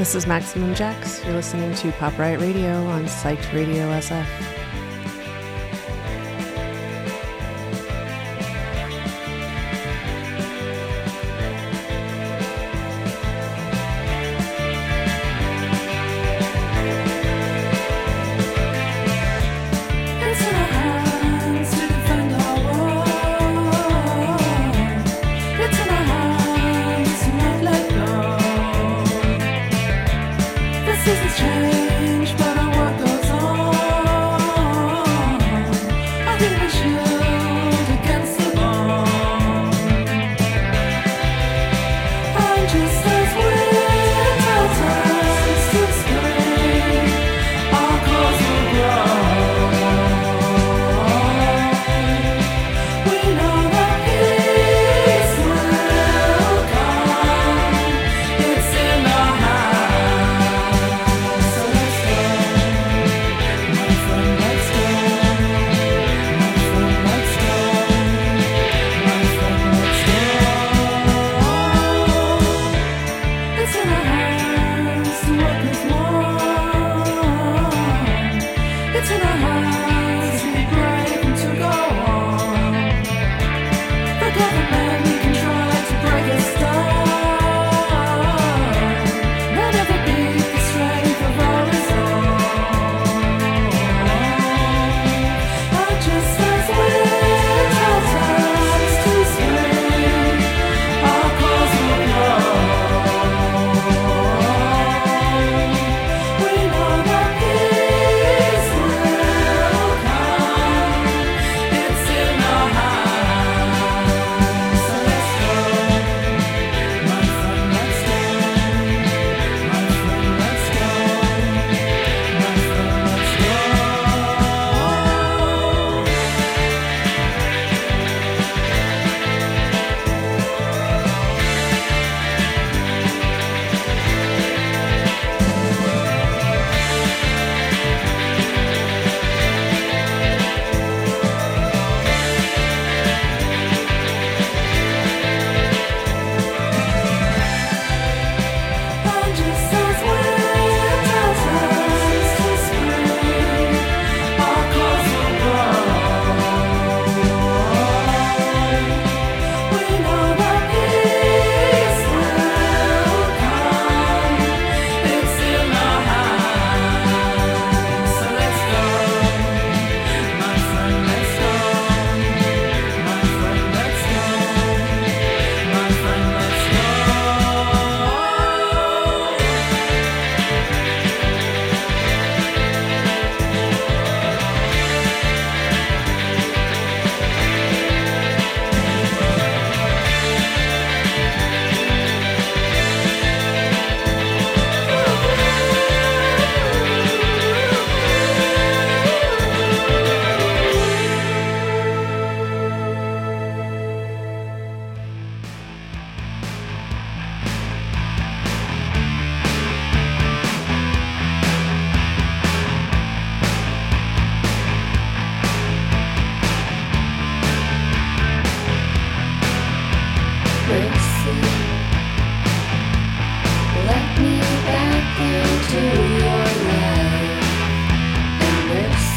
This is Maximum Jax. You're listening to Pop Riot Radio on Psyched Radio SF.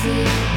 see.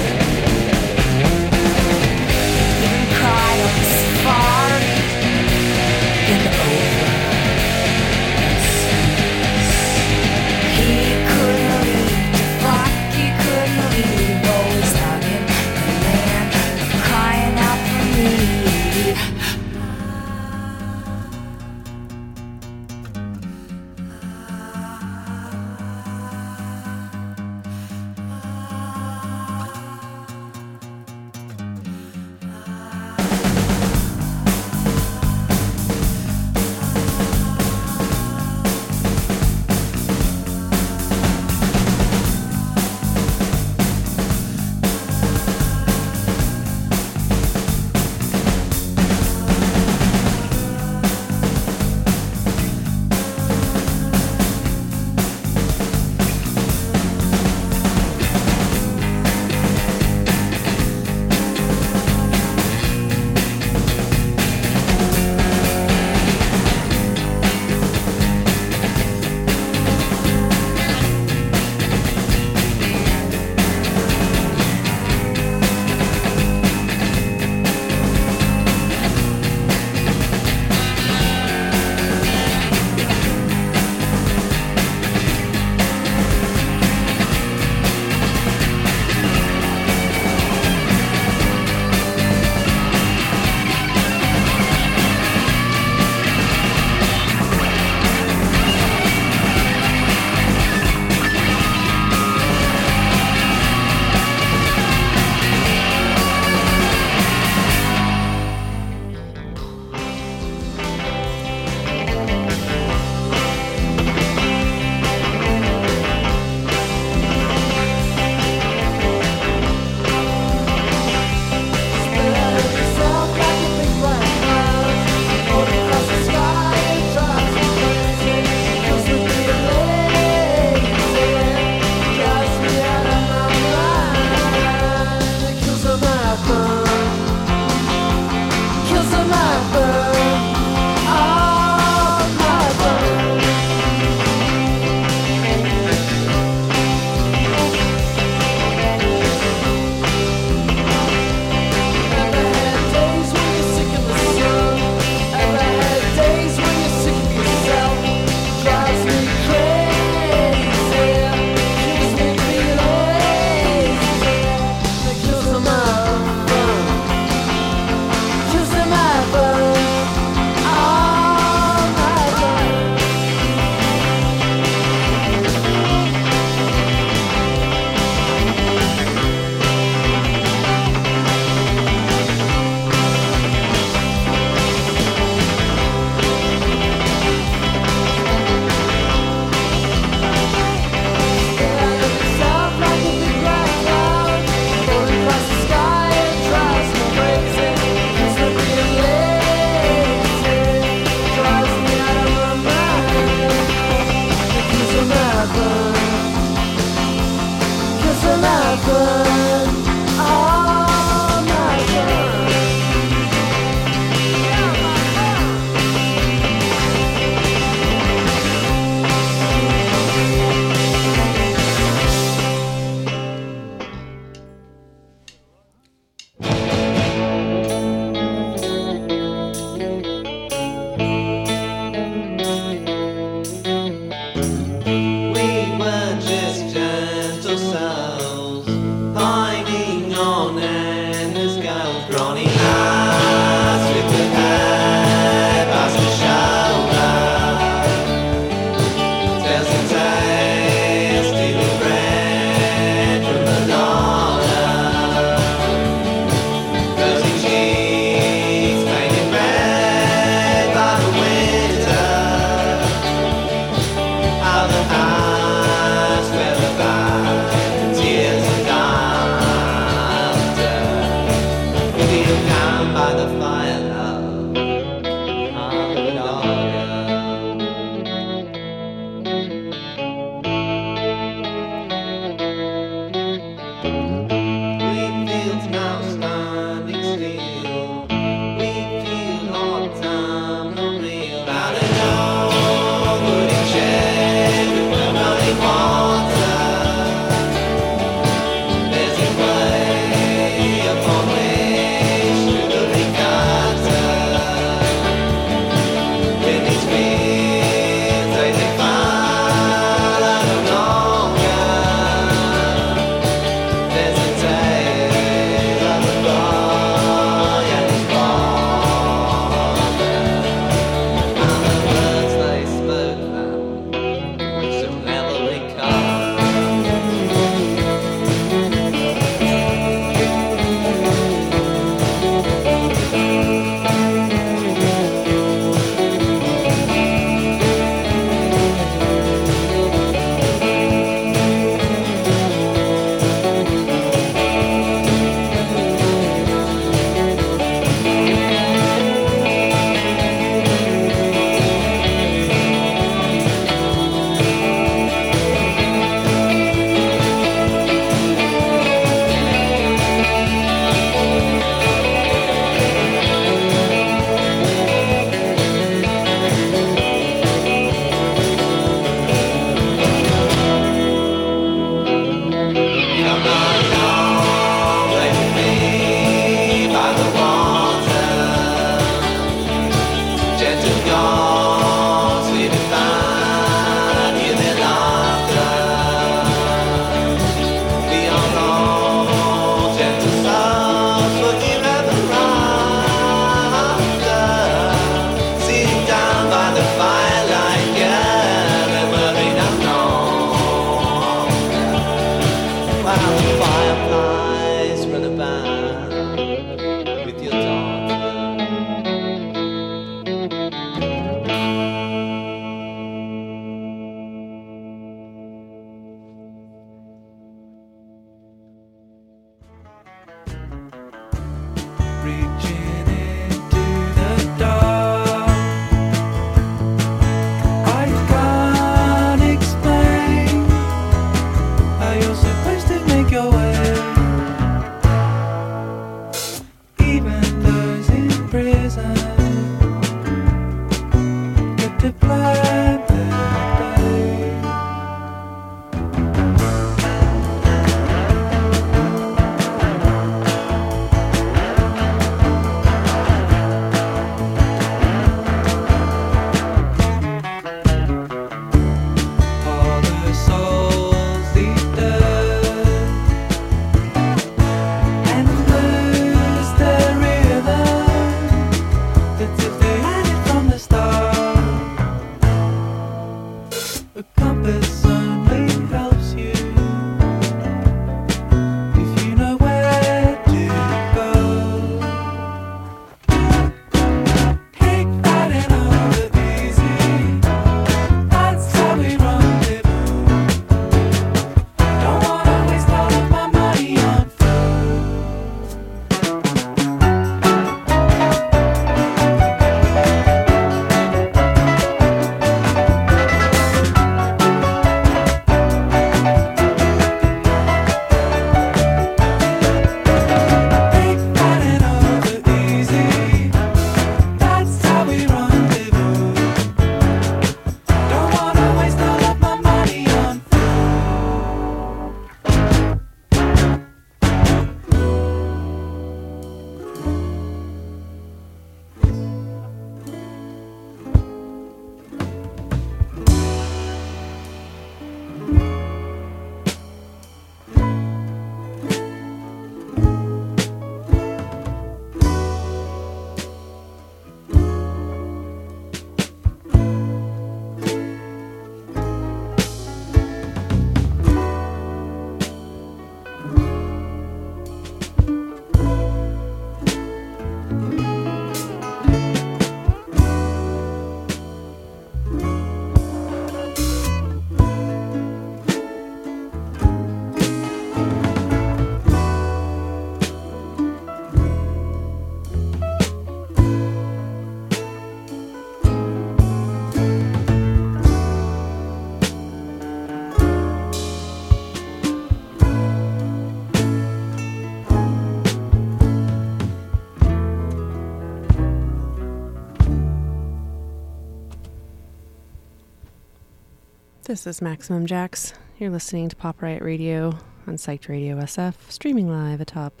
This is Maximum Jax. You're listening to Pop Riot Radio on Psyched Radio SF, streaming live atop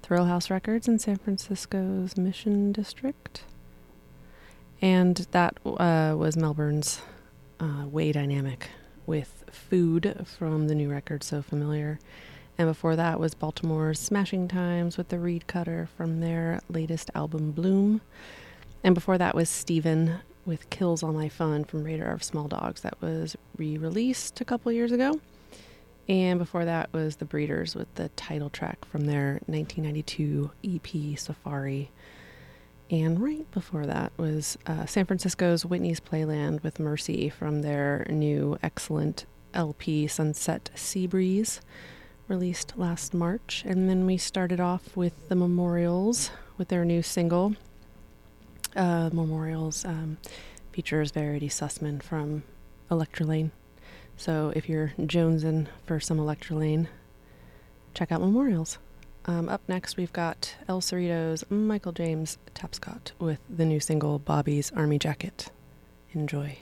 Thrill House Records in San Francisco's Mission District. And that uh, was Melbourne's uh, Way Dynamic with Food from the new record So Familiar. And before that was Baltimore's Smashing Times with the Reed Cutter from their latest album Bloom. And before that was Steven with Kills All My Fun from Radar of Small Dogs that was re released a couple years ago. And before that was The Breeders with the title track from their 1992 EP Safari. And right before that was uh, San Francisco's Whitney's Playland with Mercy from their new excellent LP Sunset Sea Breeze, released last March. And then we started off with the Memorials with their new single, uh, Memorials um, features Verity Susman from Electrelane. So if you're jonesing for some Electrelane, check out Memorials. Um, up next, we've got El Cerrito's Michael James Tapscott with the new single Bobby's Army Jacket. Enjoy.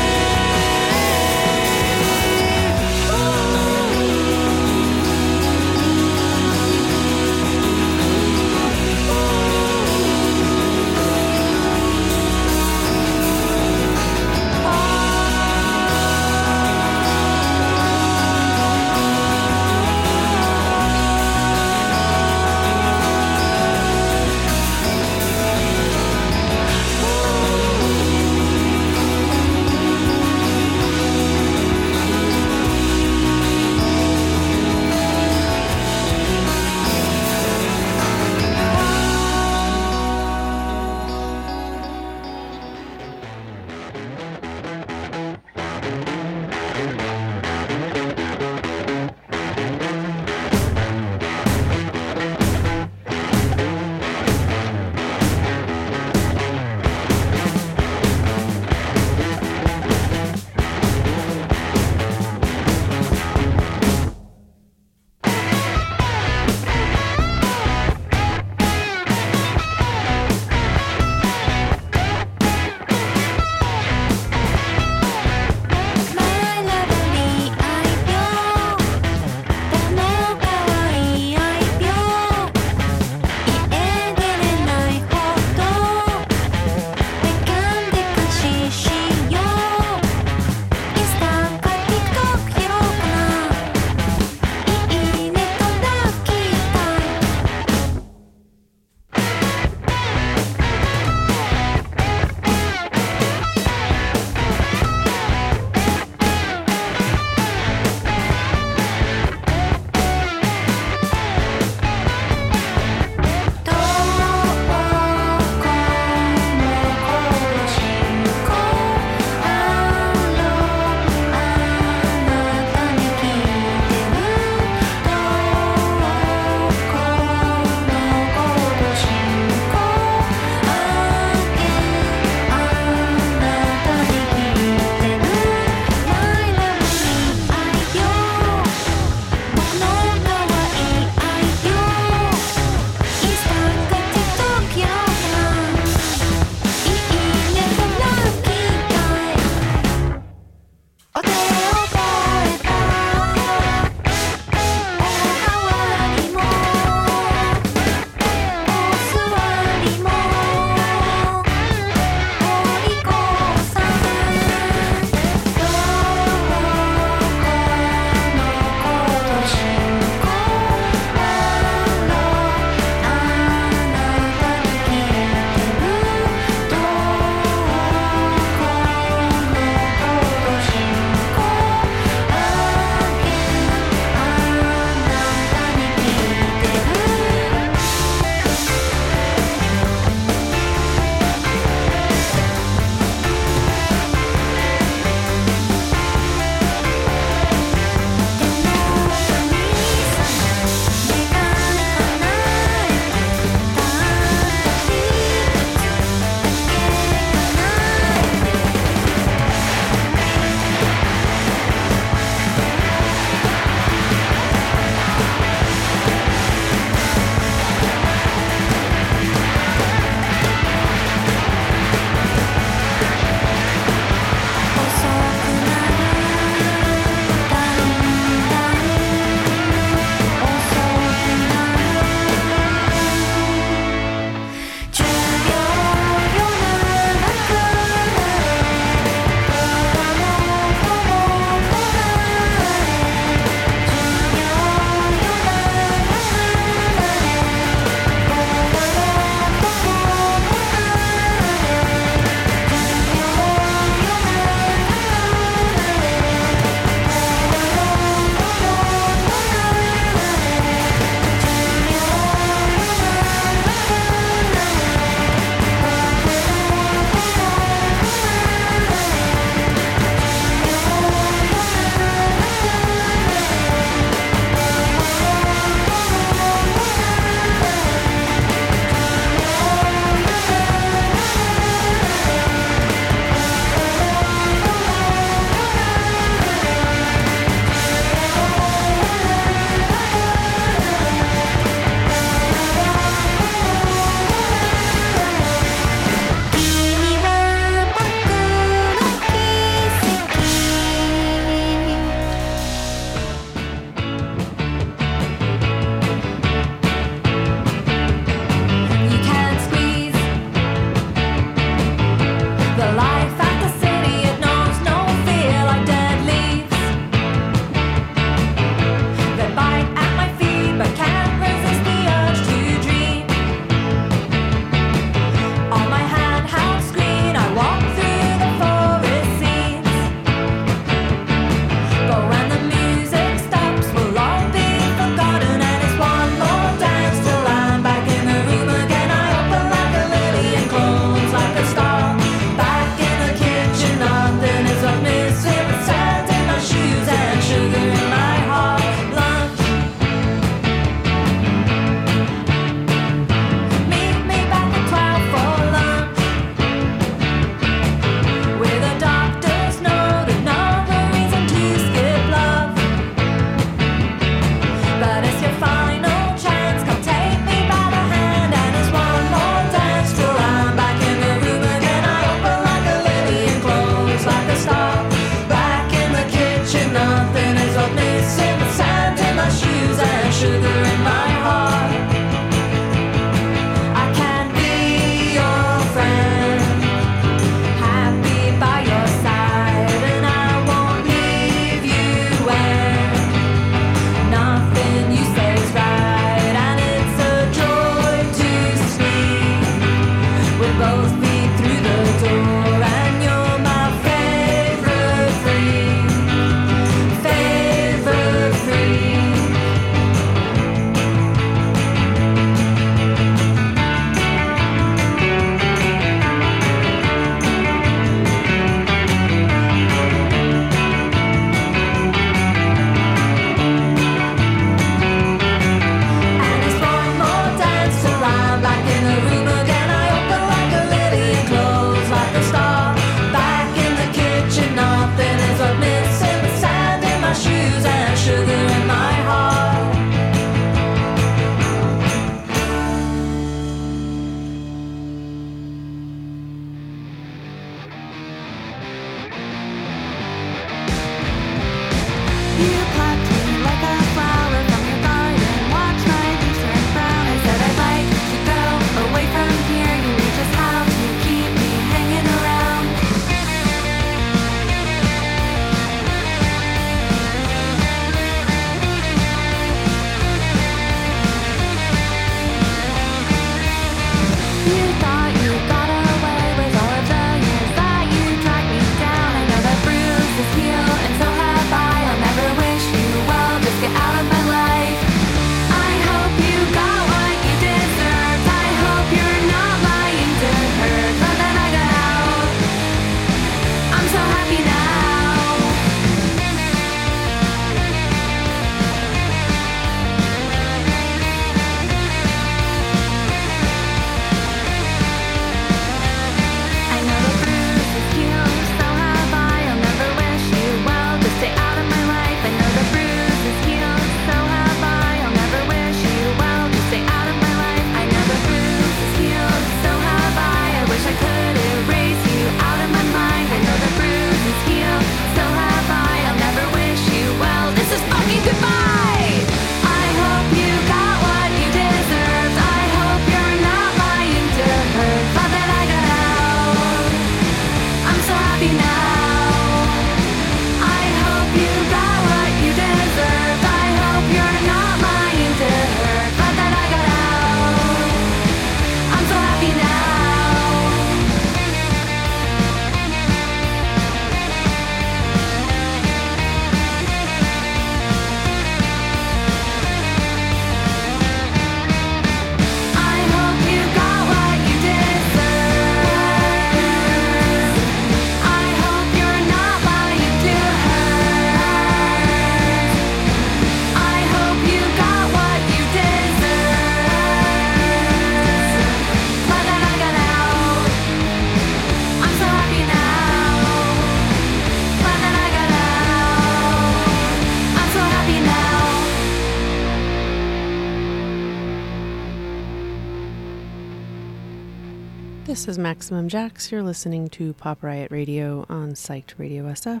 This is Maximum Jax. You're listening to Pop Riot Radio on Psyched Radio SF,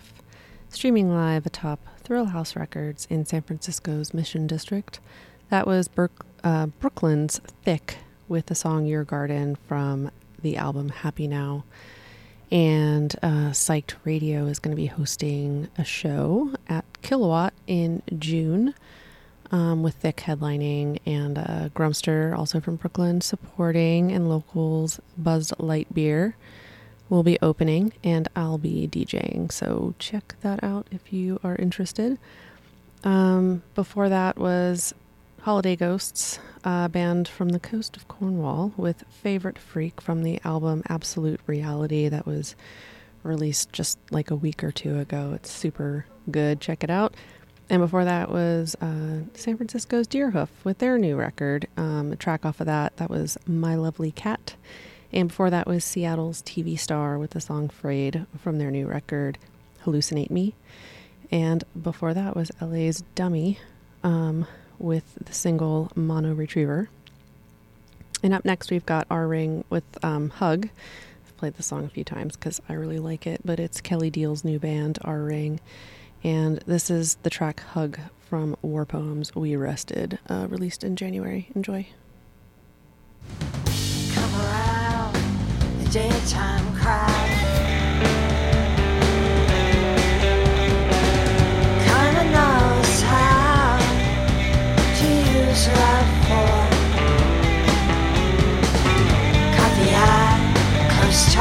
streaming live atop Thrill House Records in San Francisco's Mission District. That was Berk- uh, Brooklyn's Thick with the song Your Garden from the album Happy Now. And uh, Psyched Radio is going to be hosting a show at Kilowatt in June um, with Thick headlining and uh, Grumster, also from Brooklyn, supporting, and locals Buzzed Light Beer will be opening, and I'll be DJing. So check that out if you are interested. Um, before that was Holiday Ghosts, a band from the coast of Cornwall, with Favorite Freak from the album Absolute Reality that was released just like a week or two ago. It's super good. Check it out. And before that was uh, San Francisco's Deerhoof with their new record. Um, a track off of that, that was My Lovely Cat. And before that was Seattle's TV Star with the song Frayed from their new record, Hallucinate Me. And before that was LA's Dummy um, with the single Mono Retriever. And up next, we've got R Ring with um, Hug. I've played the song a few times because I really like it, but it's Kelley Deal's new band, R Ring. And this is the track Hug from War Poems We Rested, uh, released in January. Enjoy. Come around the daytime. Kinda knows how to use love for. Eye, close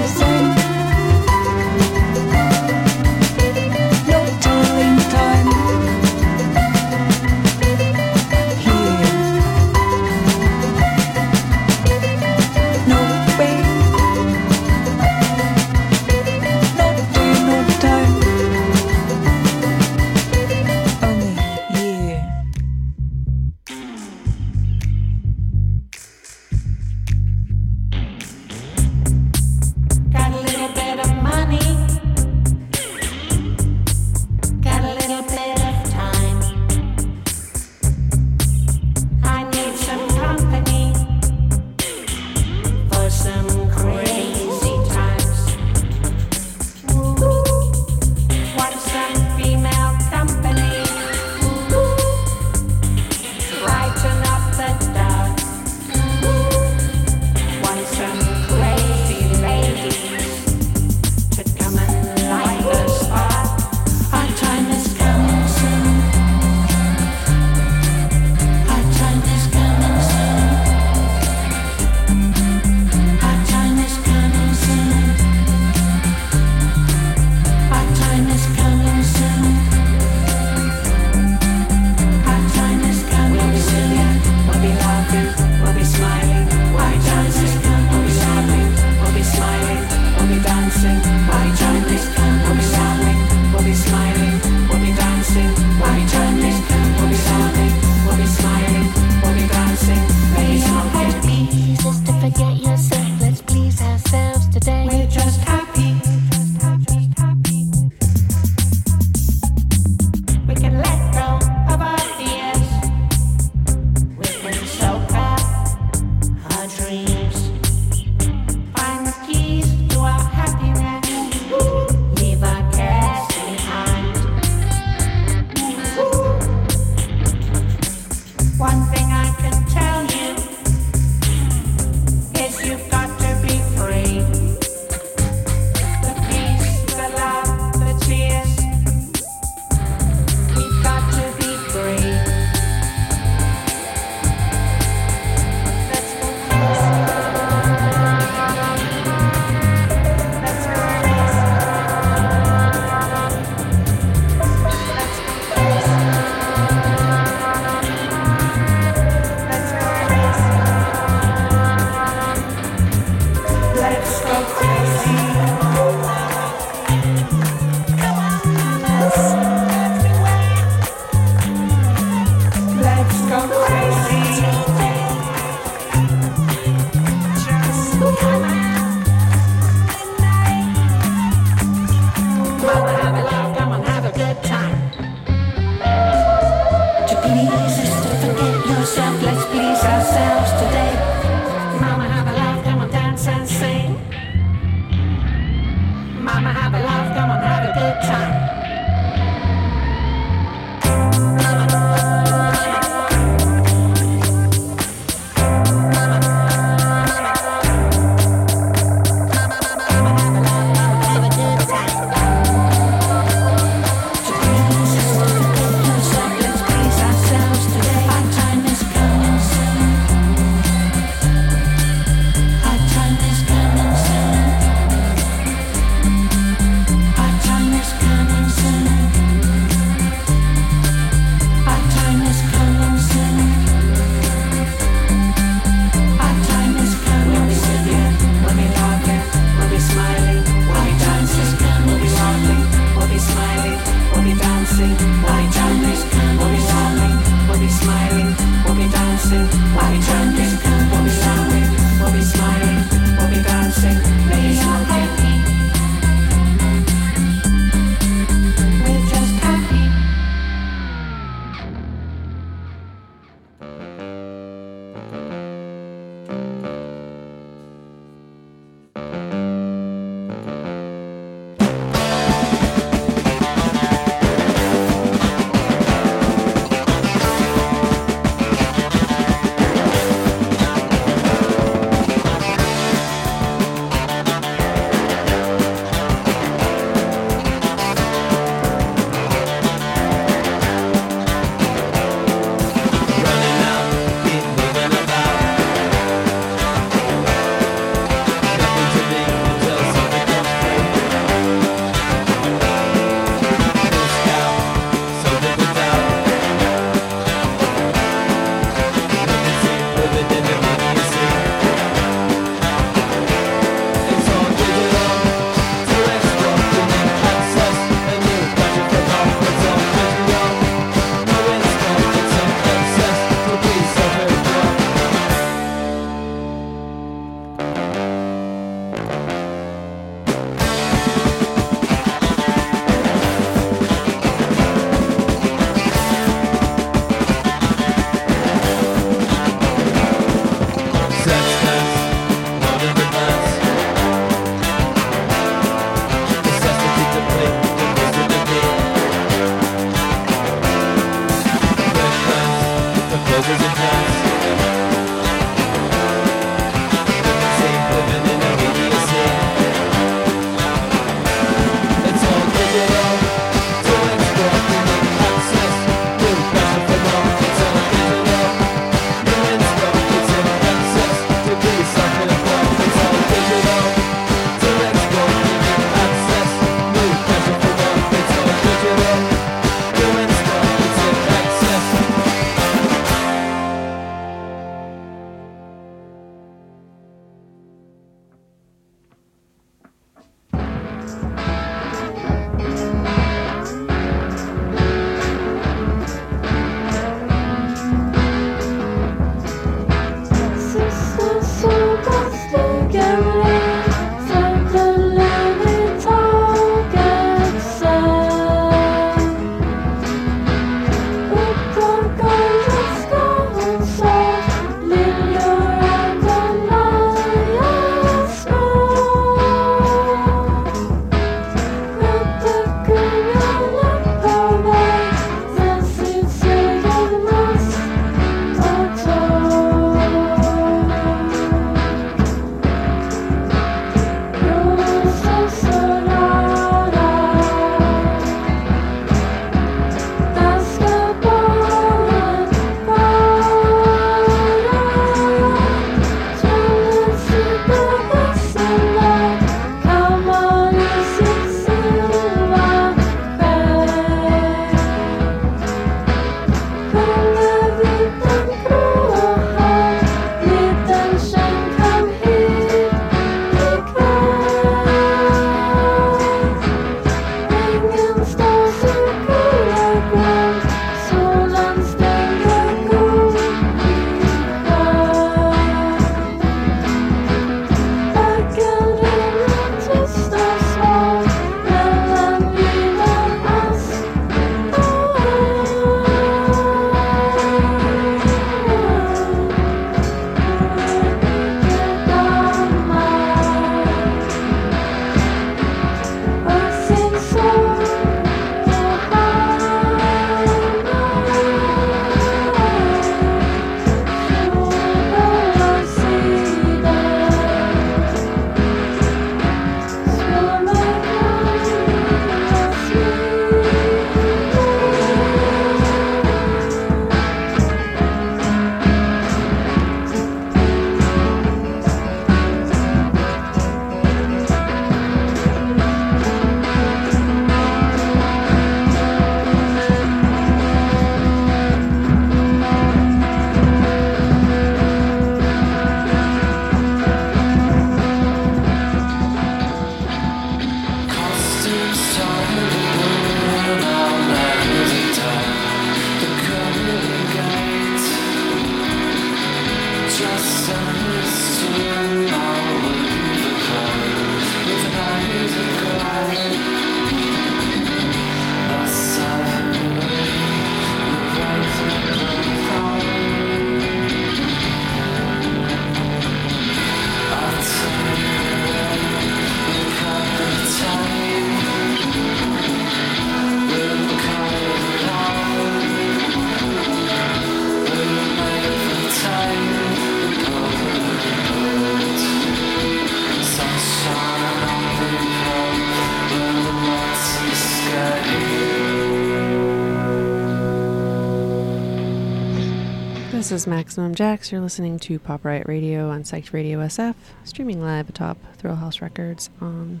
is Maximum Jax. You're listening to Pop Riot Radio on Psyched Radio SF, streaming live atop Thrill House Records on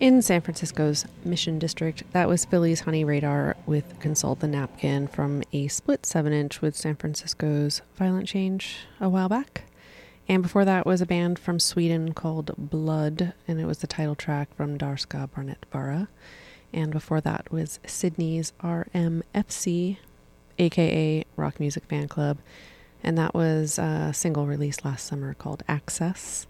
in San Francisco's Mission District. That was Philly's Honey Radar with Consult the Napkin from a split 7 inch with San Francisco's Violent Change a while back. And before that was a band from Sweden called Blood, and it was the title track from Darska Barnett Bara. And before that was Sydney's RMFC, aka Rock Music Fan Club, and that was a single released last summer called Access.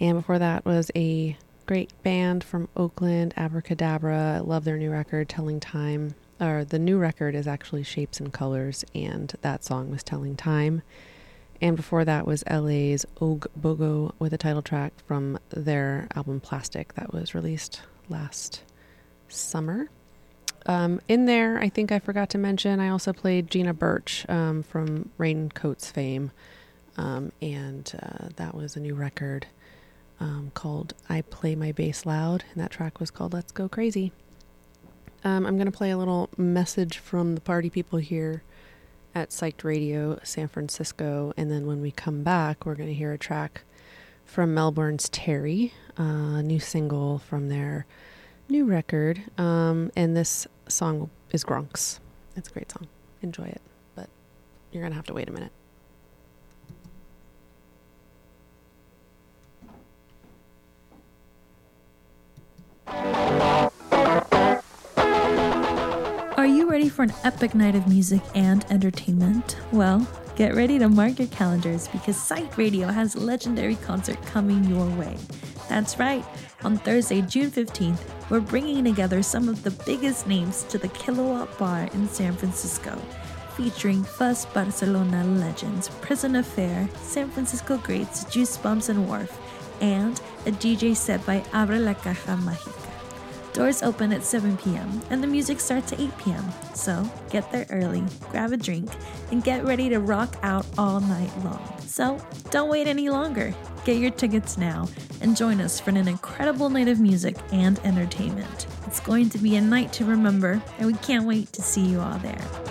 And before that was a great band from Oakland, Abracadabra. I love their new record, Telling Time. Or the new record is actually Shapes and Colors, and that song was Telling Time. And before that was LA's Og Bogo with a title track from their album Plastic that was released last summer. Um, in there, I think I forgot to mention, I also played Gina Birch um, from Raincoats fame. Um, and uh, that was a new record um, called I Play My Bass Loud. And that track was called Let's Go Crazy. Um, I'm going to play a little message from the party people here at Psyched Radio San Francisco. And then when we come back, we're going to hear a track from Melbourne's Terry, uh, a new single from their new record. Um, and this song is Gronks. It's a great song. Enjoy it. But you're going to have to wait a minute. Are you ready for an epic night of music and entertainment? Well, get ready to mark your calendars because Psyched Radio has a legendary concert coming your way. That's right, on Thursday, June 15th, we're bringing together some of the biggest names to the Kilowatt Bar in San Francisco, featuring Fuzz Barcelona legends, Prison Affair, San Francisco greats Juice Bumps and Wharf, and a DJ set by Abre la Caja Mágica. Doors open at 7 p.m. and the music starts at 8 p.m. So get there early, grab a drink, and get ready to rock out all night long. So don't wait any longer. Get your tickets now and join us for an incredible night of music and entertainment. It's going to be a night to remember, and we can't wait to see you all there.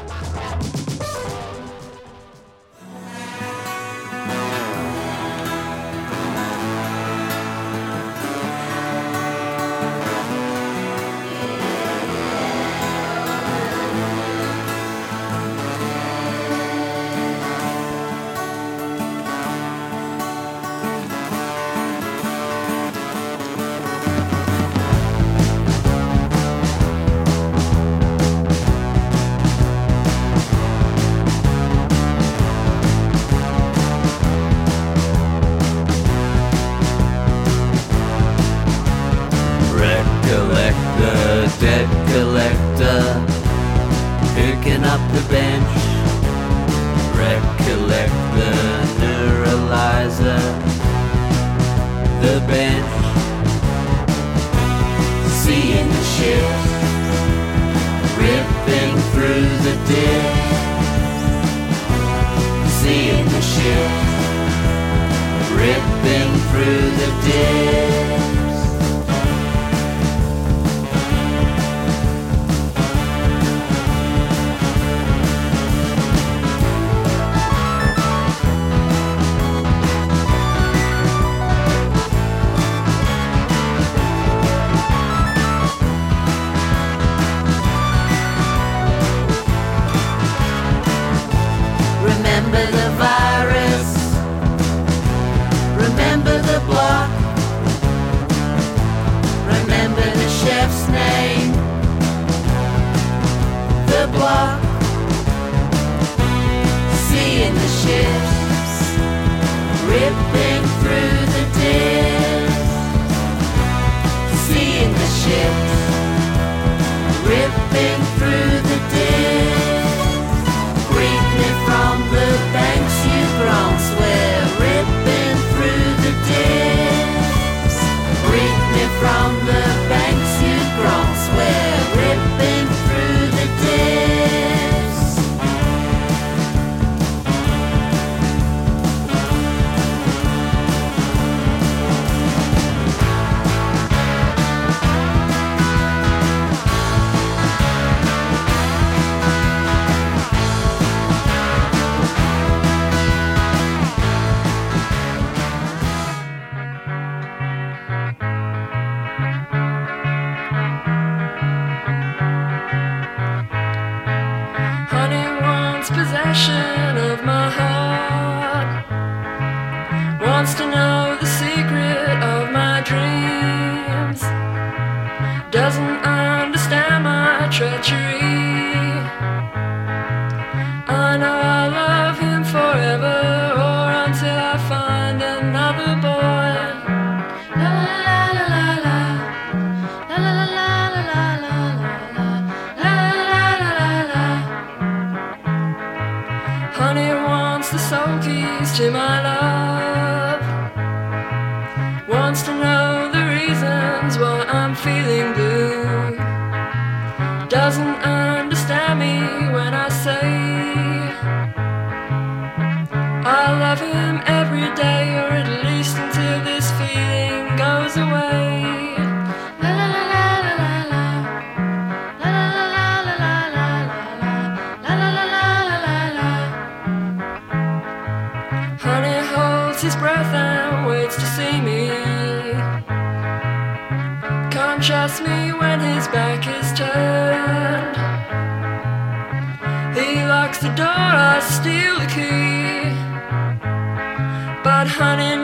I'm feeling blue. Doesn't understand me when I say I love him every day. I steal the key. But honey,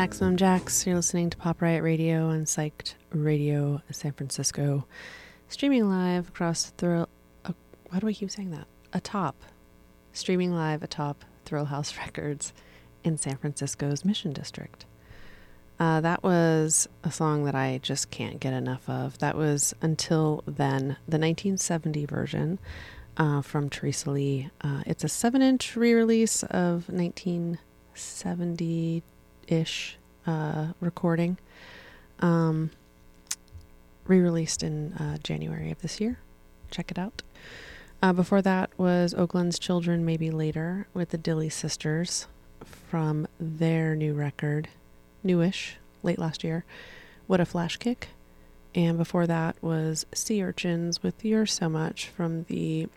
Maximum Jax. You're listening to Pop Riot Radio and Psyched Radio San Francisco, streaming live across Thrill. Uh, why do I keep saying that? Atop, streaming live atop Thrill House Records in San Francisco's Mission District. Uh, that was a song that I just can't get enough of. That was until then the 1970 version uh, from Teresa Lee. Uh, it's a seven-inch re-release of 1970 ish uh, recording, um, re released in uh, January of this year. Check it out. Uh, before that was Oakland's Children Maybe Later with the Dilly Sisters from their new record, newish, late last year, What a Flash Kick. And before that was Sea Urchins with You're So Much from the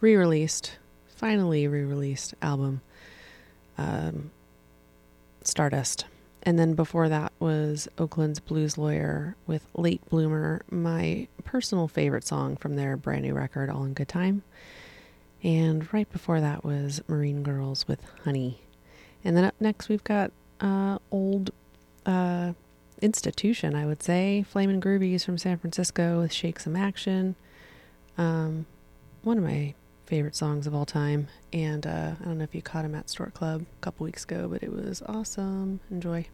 re released, finally re released album. Um, Stardust. And then before that was Oakland's Blues Lawyer with Late Bloomer, my personal favorite song from their brand new record, All in Good Time. And right before that was Marine Girls with Honey. And then up next we've got uh, old uh, institution, I would say, Flamin' Groovies from San Francisco with Shake Some Action. Um, one of my favorite songs of all time. And uh, I don't know if you caught him at Stork Club a couple weeks ago, but it was awesome. Enjoy.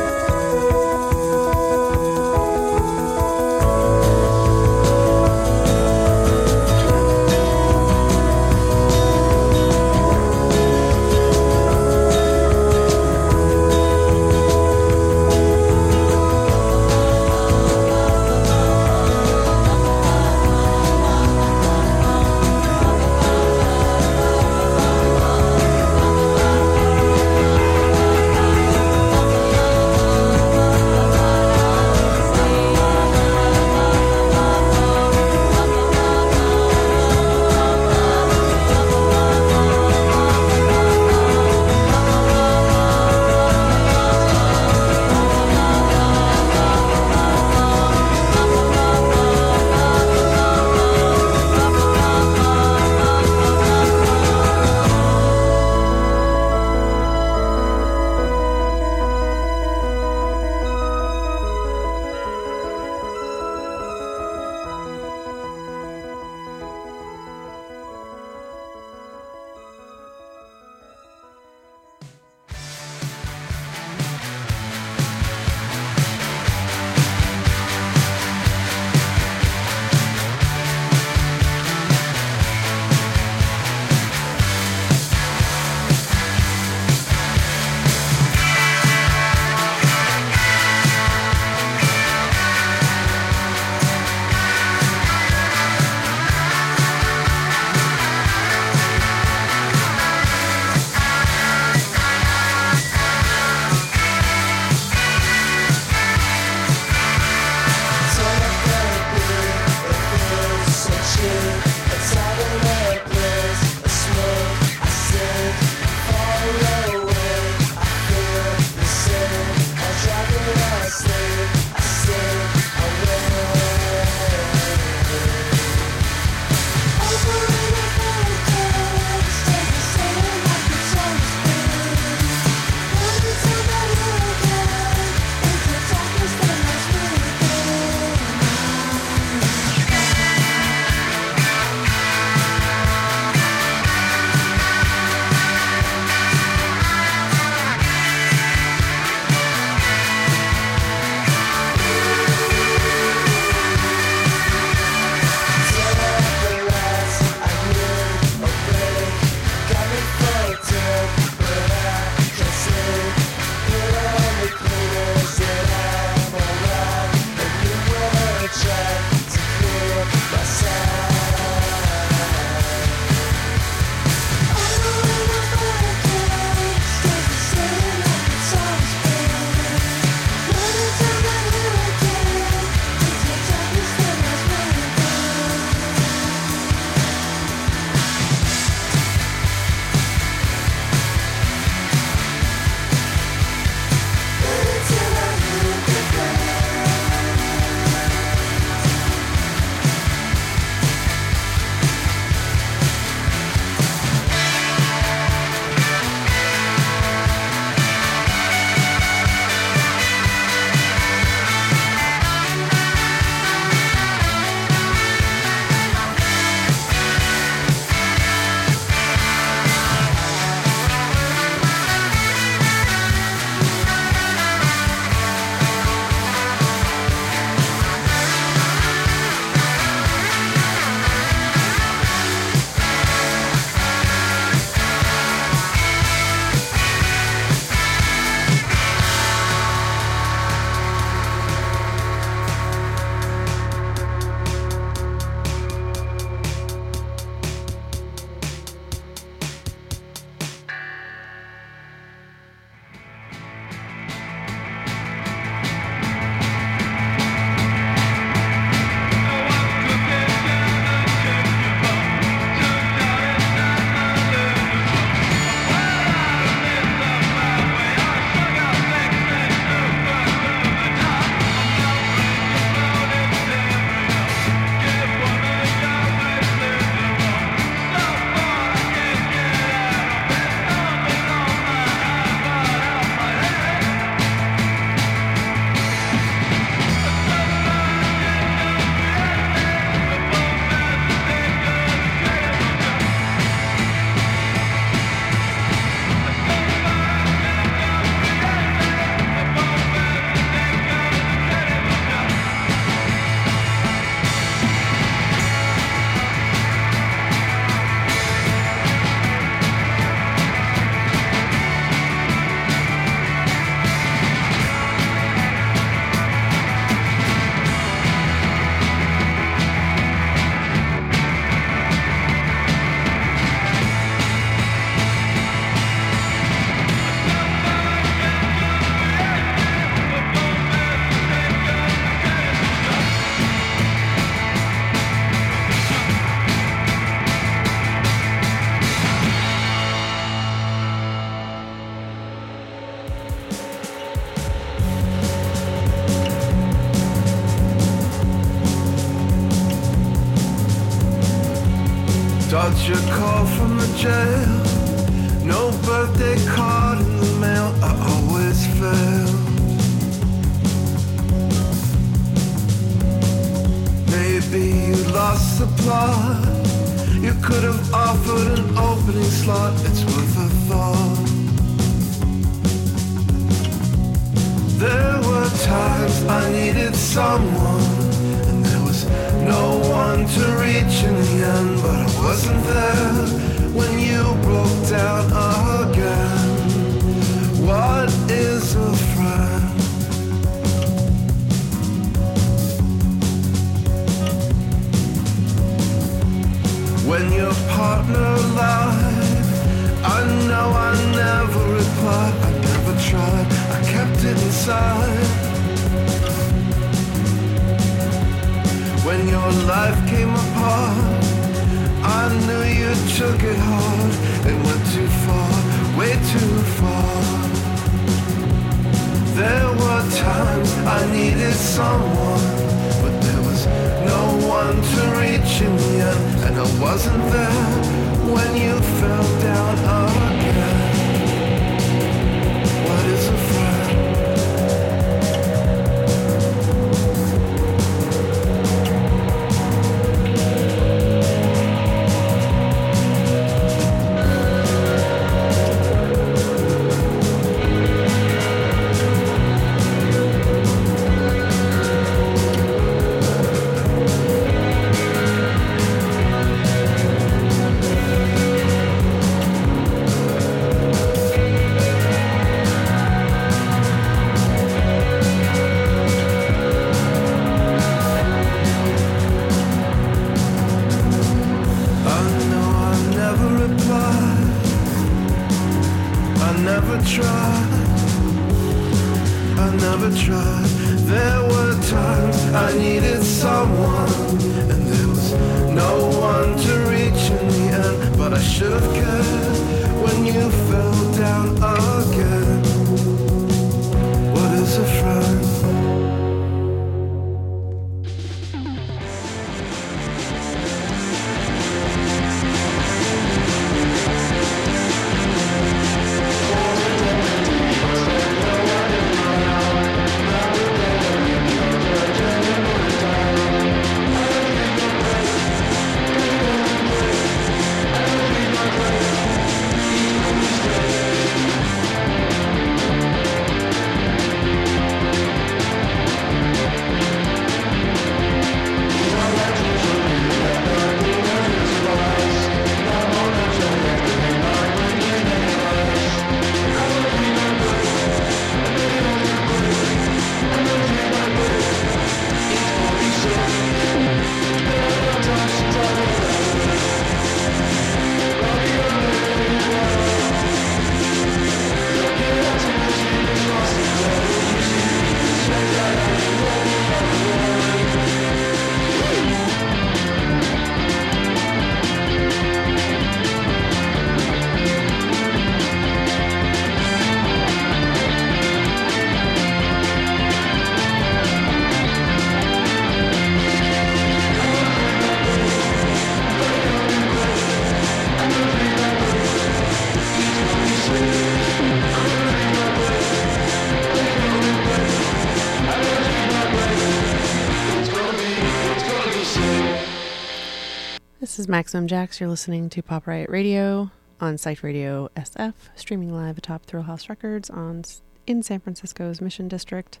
Is Maximum Jax. You're listening to Pop Riot Radio on Psyched Radio SF, streaming live atop Thrill House Records on in San Francisco's Mission District.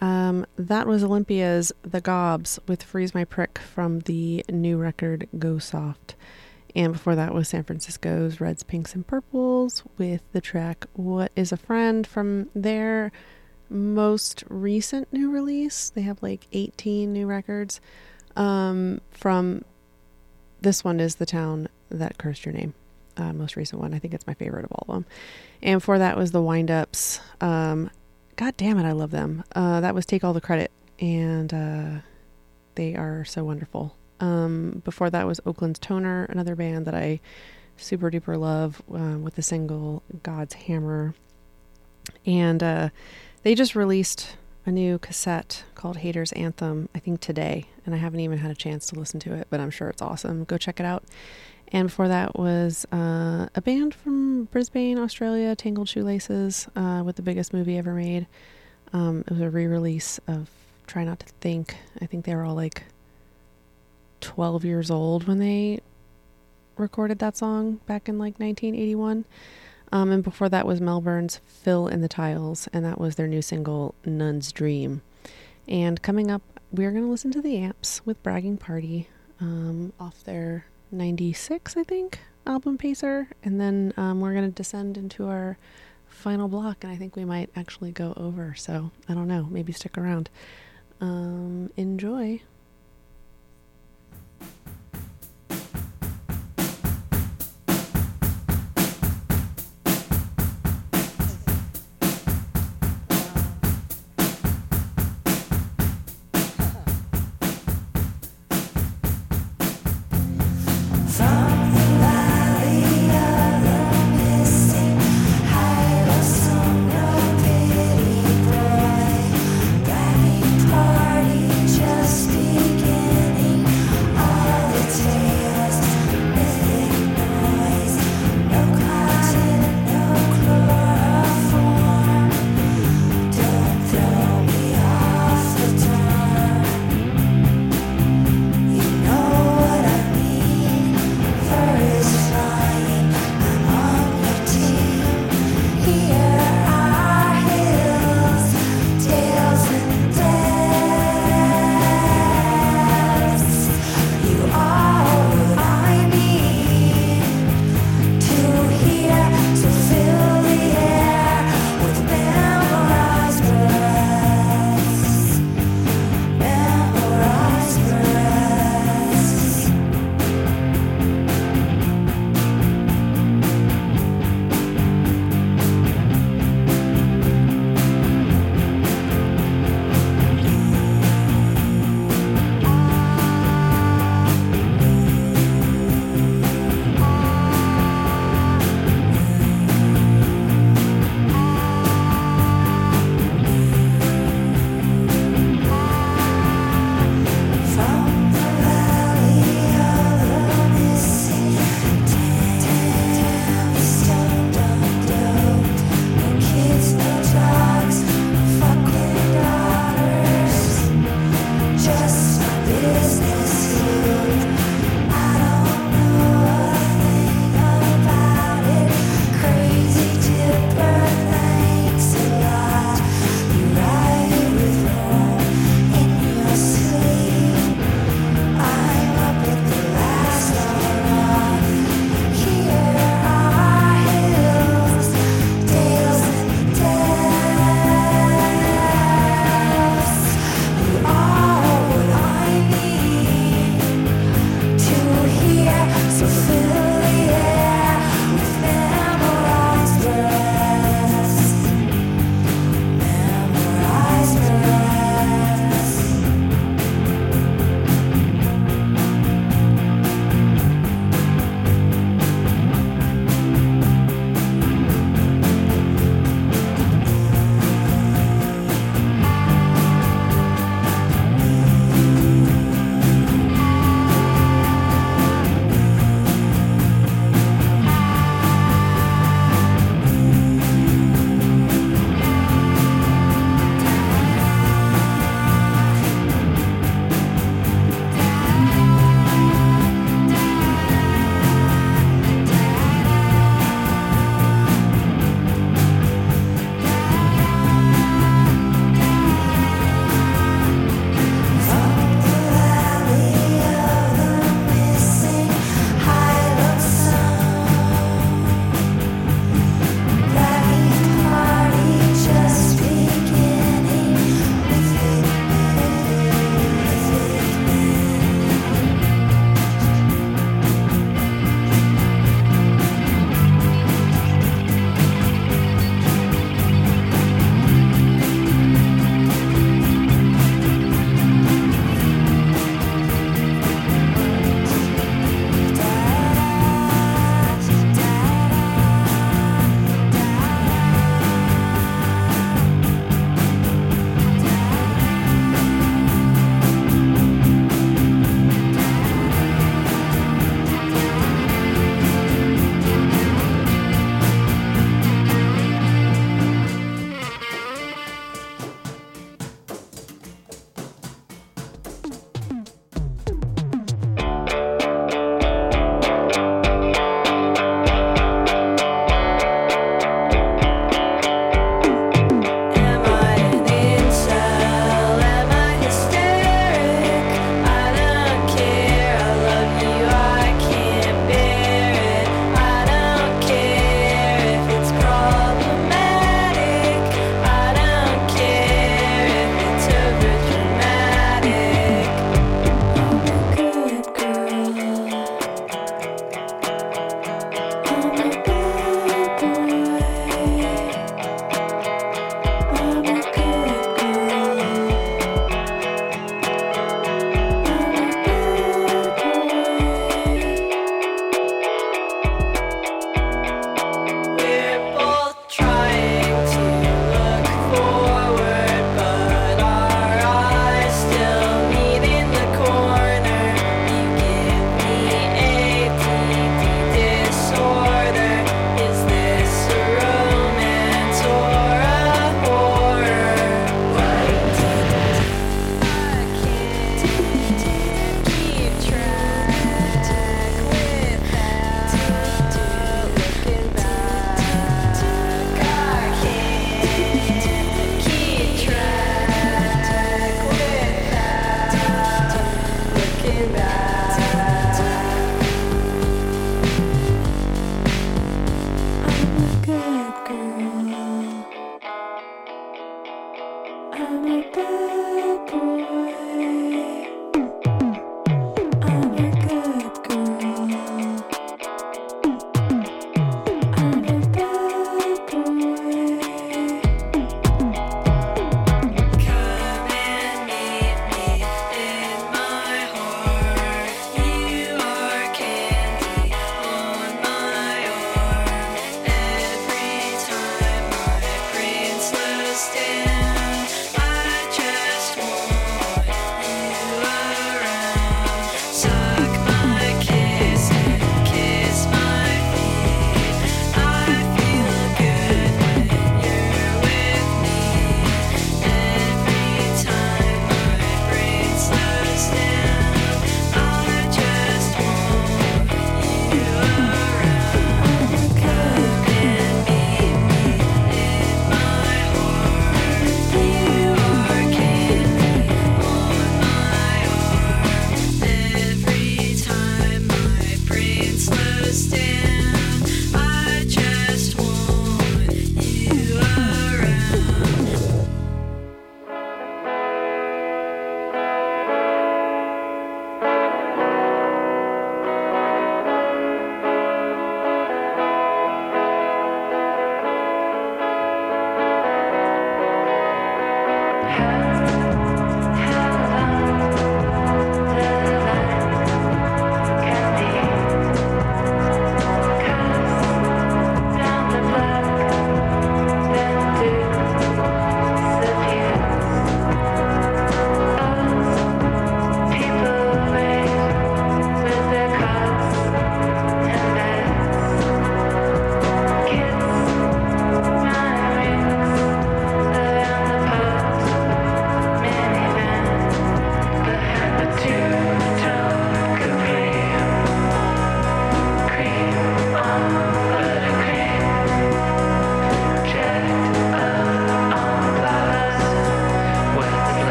Um, that was Olympia's The Gobs with Freeze My Prick from the new record Go Soft. And before that was San Francisco's Reds, Pinks, and Purples with the track What is a Friend from their most recent new release. They have like 18 new records. Um, from this one is The Town That Cursed Your Name, uh, most recent one. I think it's my favorite of all of them. And for that was the Wind Ups. Um, God damn it, I love them. Uh, that was Take All the Credit, and uh, they are so wonderful. Um, before that was Oakland's Toner, another band that I super duper love uh, with the single God's Hammer. And uh, they just released a new cassette called Haters Anthem, I think today, and I haven't even had a chance to listen to it, but I'm sure it's awesome. Go check it out. And before that was uh, a band from Brisbane, Australia, Tangled Shoelaces, uh, with the biggest movie ever made. Um, it was a re release of Try Not to Think. I think they were all like 12 years old when they recorded that song back in like 1981. Um, and before that was Melbourne's Fill in the Tiles, and that was their new single, Nun's Dream. And coming up, we're going to listen to the Amps with Bragging Party um, off their 96, I think, album Pacer. And then um, we're going to descend into our final block, and I think we might actually go over. So I don't know, maybe stick around. Um, enjoy.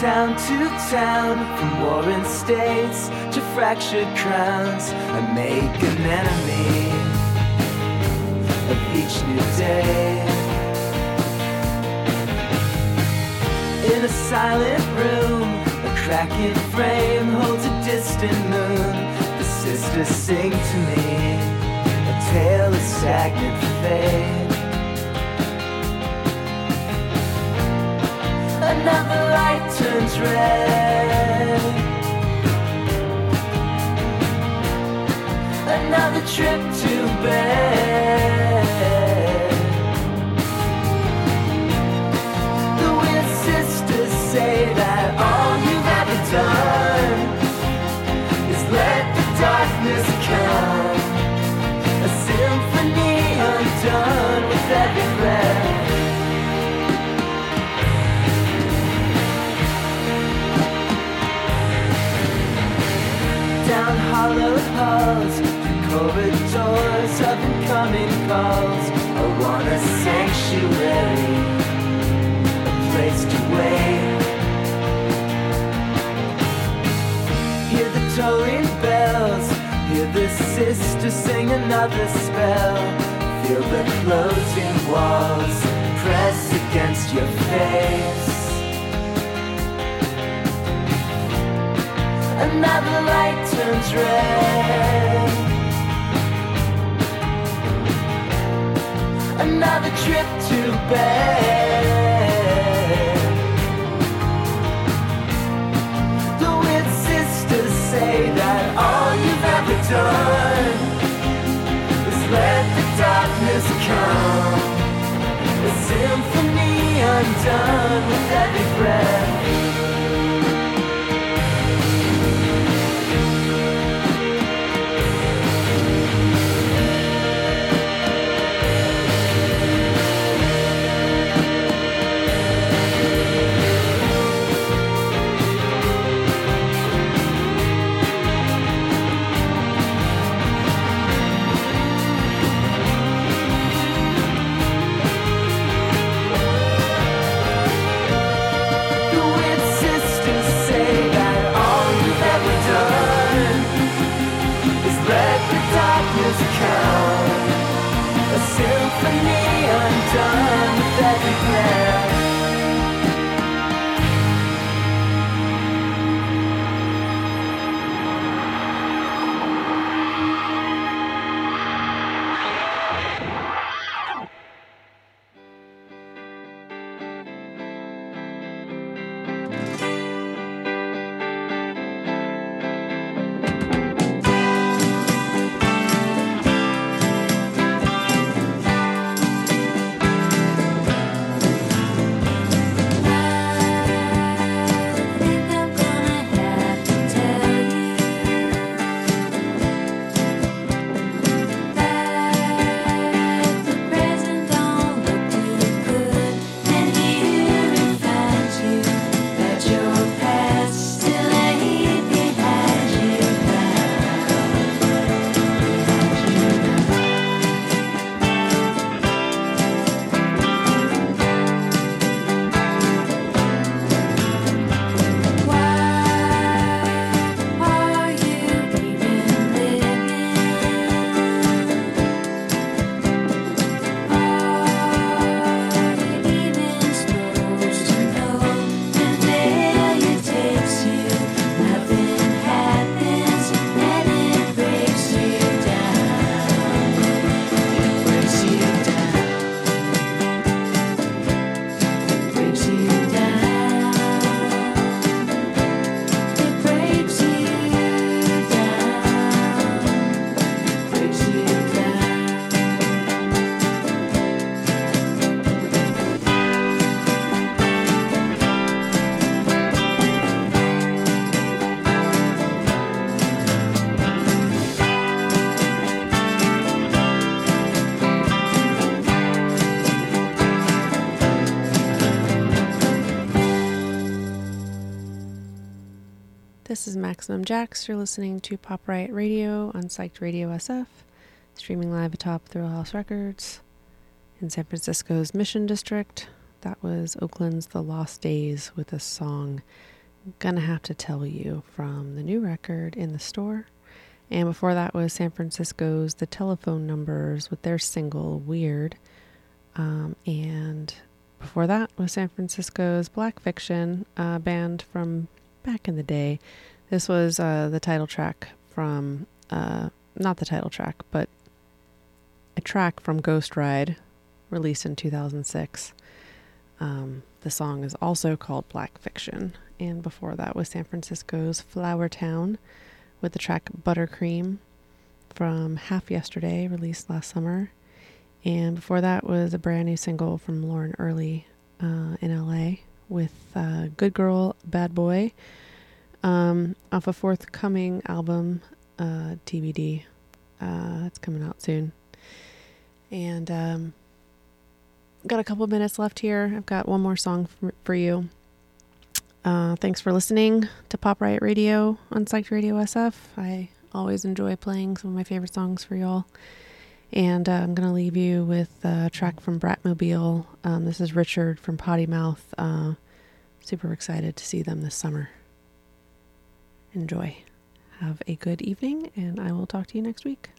Town to town, from warring states to fractured crowns, I make an enemy of each new day. In a silent room, a cracking frame holds a distant moon. The sisters sing to me a tale of stagnant fate. Another light turns red. Another trip to bed. Halls, through corridors of incoming calls. I want a sanctuary, a place to wait. Hear the tolling bells, hear the sisters sing another spell. Feel the closing walls press against your face. Another light turns red. Another trip to bed. The weird sisters say that all you've ever done is let the darkness come. A symphony undone with every breath. Jax. You're listening to Pop Riot Radio on Psyched Radio SF, streaming live atop Thrill House Records in San Francisco's Mission District. That was Oakland's The Lost Days with a song Gonna Have to Tell You from the new record in the store. And before that was San Francisco's The Telephone Numbers with their single Weird. Um, and before that was San Francisco's Black Fiction, a band from back in the day. This was uh, the title track from, uh, not the title track, but a track from Ghost Ride, released in 2006. Um, the song is also called Black Fiction. And before that was San Francisco's Flowertown with the track Buttercream from Half Yesterday, released last summer. And before that was a brand new single from Lauren Early uh, in LA with uh, Good Girl, Bad Boy um, off a forthcoming album, uh, TBD. Uh, it's coming out soon. And um, got a couple minutes left here. I've got one more song for, for you. Uh, thanks for listening to Pop Riot Radio on Psyched Radio SF. I always enjoy playing some of my favorite songs for y'all. And uh, I'm going to leave you with a track from Bratmobile. Um, this is Richard from Pottymouth. Uh, super excited to see them this summer. Enjoy. Have a good evening, and I will talk to you next week.